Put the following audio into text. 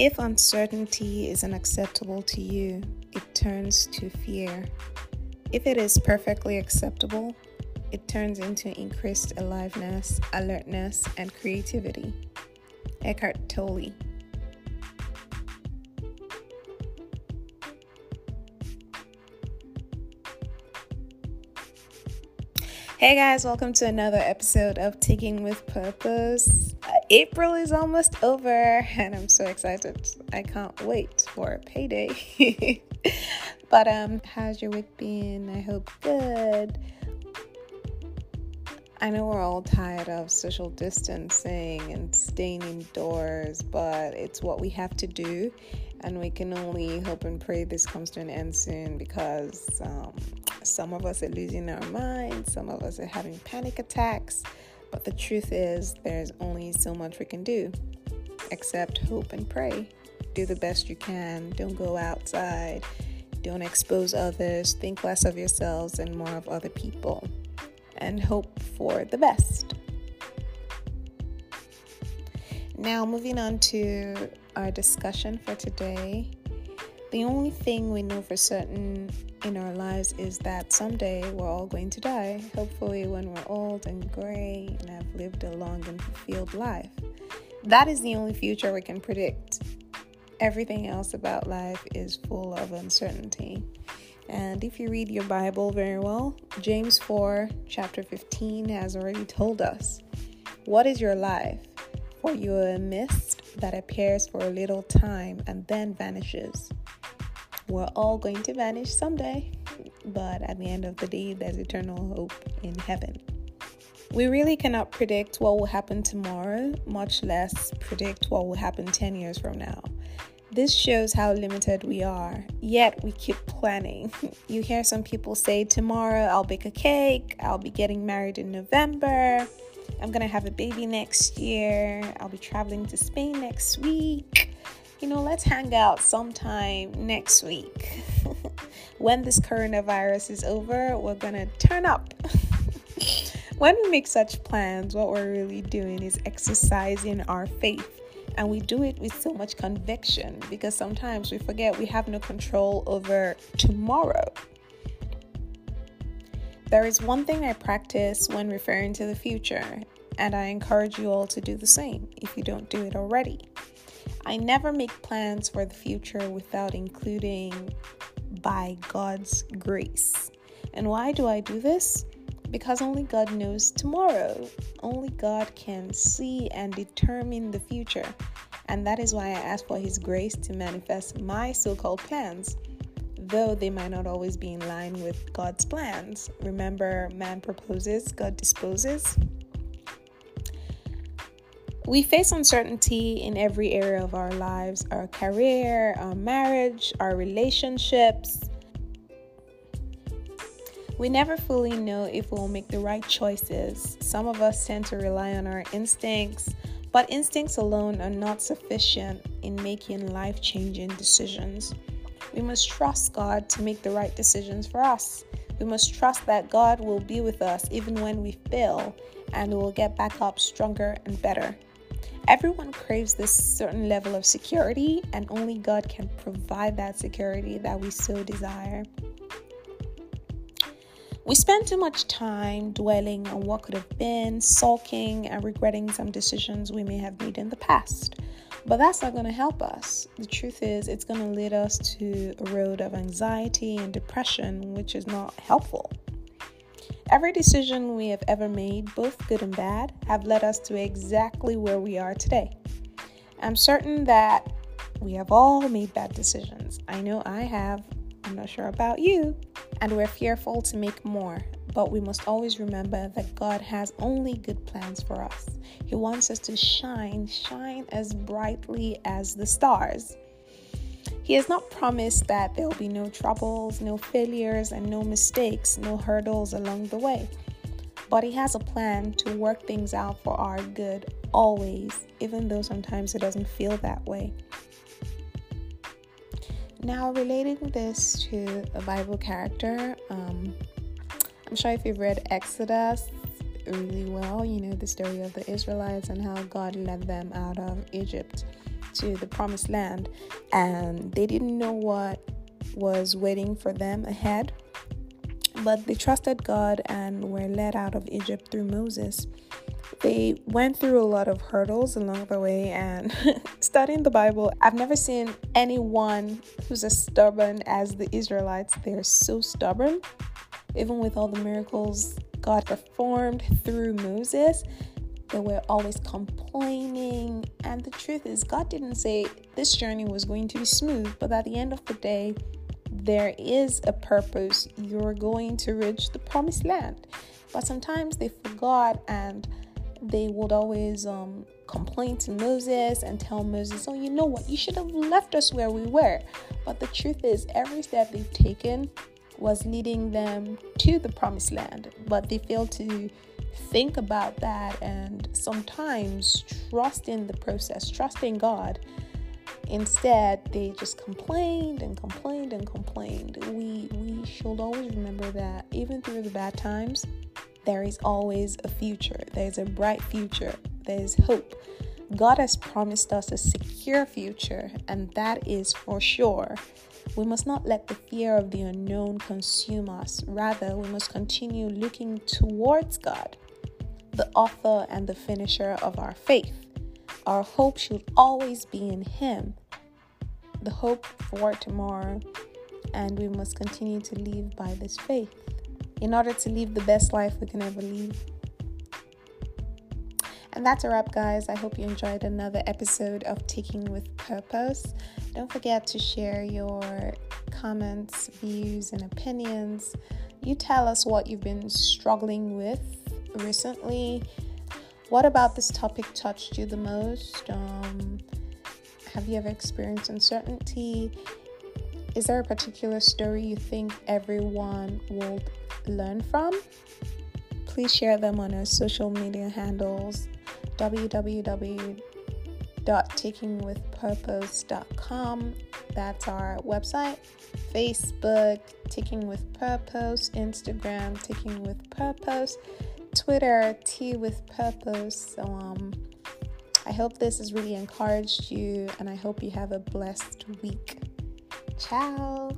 If uncertainty is unacceptable to you, it turns to fear. If it is perfectly acceptable, it turns into increased aliveness, alertness, and creativity. Eckhart Tolle. Hey guys, welcome to another episode of Taking with Purpose. Uh, April is almost over and I'm so excited. I can't wait for payday. but um how's your week been? I hope good. I know we're all tired of social distancing and staying indoors, but it's what we have to do and we can only hope and pray this comes to an end soon because um, some of us are losing our minds, some of us are having panic attacks. But the truth is, there's only so much we can do except hope and pray. Do the best you can. Don't go outside. Don't expose others. Think less of yourselves and more of other people. And hope for the best. Now, moving on to our discussion for today. The only thing we know for certain in our lives is that someday we're all going to die, hopefully, when we're old and gray and have lived a long and fulfilled life. That is the only future we can predict. Everything else about life is full of uncertainty. And if you read your Bible very well, James 4, chapter 15, has already told us what is your life? For you are a mist that appears for a little time and then vanishes. We're all going to vanish someday, but at the end of the day, there's eternal hope in heaven. We really cannot predict what will happen tomorrow, much less predict what will happen 10 years from now. This shows how limited we are, yet we keep planning. You hear some people say, Tomorrow I'll bake a cake, I'll be getting married in November. I'm gonna have a baby next year. I'll be traveling to Spain next week. You know, let's hang out sometime next week. when this coronavirus is over, we're gonna turn up. when we make such plans, what we're really doing is exercising our faith. And we do it with so much conviction because sometimes we forget we have no control over tomorrow. There is one thing I practice when referring to the future, and I encourage you all to do the same if you don't do it already. I never make plans for the future without including by God's grace. And why do I do this? Because only God knows tomorrow. Only God can see and determine the future. And that is why I ask for His grace to manifest my so called plans though they might not always be in line with God's plans. Remember, man proposes, God disposes. We face uncertainty in every area of our lives our career, our marriage, our relationships. We never fully know if we'll make the right choices. Some of us tend to rely on our instincts, but instincts alone are not sufficient in making life changing decisions. We must trust God to make the right decisions for us. We must trust that God will be with us even when we fail and we will get back up stronger and better. Everyone craves this certain level of security, and only God can provide that security that we so desire. We spend too much time dwelling on what could have been, sulking, and regretting some decisions we may have made in the past. But that's not going to help us. The truth is, it's going to lead us to a road of anxiety and depression, which is not helpful. Every decision we have ever made, both good and bad, have led us to exactly where we are today. I'm certain that we have all made bad decisions. I know I have. I'm not sure about you. And we're fearful to make more. But we must always remember that God has only good plans for us. He wants us to shine, shine as brightly as the stars. He has not promised that there will be no troubles, no failures, and no mistakes, no hurdles along the way. But He has a plan to work things out for our good always, even though sometimes it doesn't feel that way. Now, relating this to a Bible character, um, I'm sure if you've read Exodus really well, you know the story of the Israelites and how God led them out of Egypt. The promised land and they didn't know what was waiting for them ahead. But they trusted God and were led out of Egypt through Moses. They went through a lot of hurdles along the way, and studying the Bible, I've never seen anyone who's as stubborn as the Israelites. They're so stubborn, even with all the miracles God performed through Moses. They were always complaining, and the truth is, God didn't say this journey was going to be smooth, but at the end of the day, there is a purpose. You're going to reach the promised land. But sometimes they forgot and they would always um, complain to Moses and tell Moses, Oh, you know what? You should have left us where we were. But the truth is, every step they've taken was leading them to the promised land. But they failed to think about that and sometimes trust in the process, trust in God. Instead, they just complained and complained and complained. We we should always remember that even through the bad times, there is always a future. There's a bright future. There's hope. God has promised us a secure future, and that is for sure. We must not let the fear of the unknown consume us. Rather, we must continue looking towards God, the author and the finisher of our faith. Our hope should always be in Him, the hope for tomorrow, and we must continue to live by this faith in order to live the best life we can ever live. And that's a wrap, guys. I hope you enjoyed another episode of Taking with Purpose. Don't forget to share your comments, views, and opinions. You tell us what you've been struggling with recently. What about this topic touched you the most? Um, have you ever experienced uncertainty? Is there a particular story you think everyone will learn from? Please share them on our social media handles www.takingwithpurpose.com. That's our website. Facebook, Taking with Purpose. Instagram, Taking with Purpose. Twitter, T with Purpose. So, um, I hope this has really encouraged you, and I hope you have a blessed week. Ciao.